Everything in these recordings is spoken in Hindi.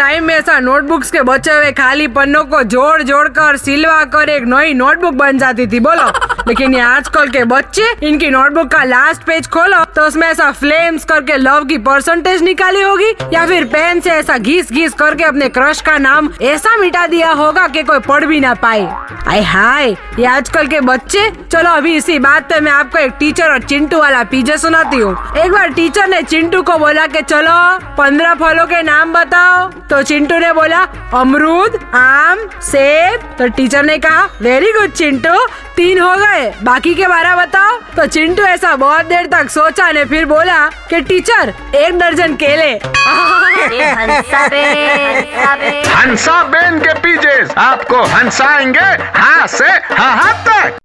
ডাল टाइम में ऐसा नोटबुक्स के बचे हुए खाली पन्नों को जोड़ जोड़ कर सिलवा कर एक नई नोटबुक बन जाती थी बोलो लेकिन ये आजकल के बच्चे इनकी नोटबुक का लास्ट पेज खोलो तो उसमें ऐसा फ्लेम्स करके लव की परसेंटेज निकाली होगी या फिर पेन से ऐसा घिस घिस करके अपने क्रश का नाम ऐसा मिटा दिया होगा कि कोई पढ़ भी ना पाए आय हाय ये आजकल के बच्चे चलो अभी इसी बात पे मैं आपको एक टीचर और चिंटू वाला पीजे सुनाती हूँ एक बार टीचर ने चिंटू को बोला कि चलो पंद्रह फलों के नाम बताओ तो चिंटू ने बोला अमरूद आम सेब। तो टीचर ने कहा वेरी गुड चिंटू। तीन हो गए बाकी के बारह बताओ। तो चिंटू ऐसा बहुत देर तक सोचा ने फिर बोला कि टीचर एक दर्जन केले। हंसा बेन के पीजे आपको हंसाएँगे हाँ से हाँ हाँ तक।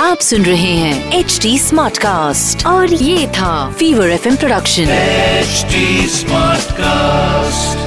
आप सुन रहे हैं एच डी स्मार्ट कास्ट और ये था Fever F production H smart Smartcast.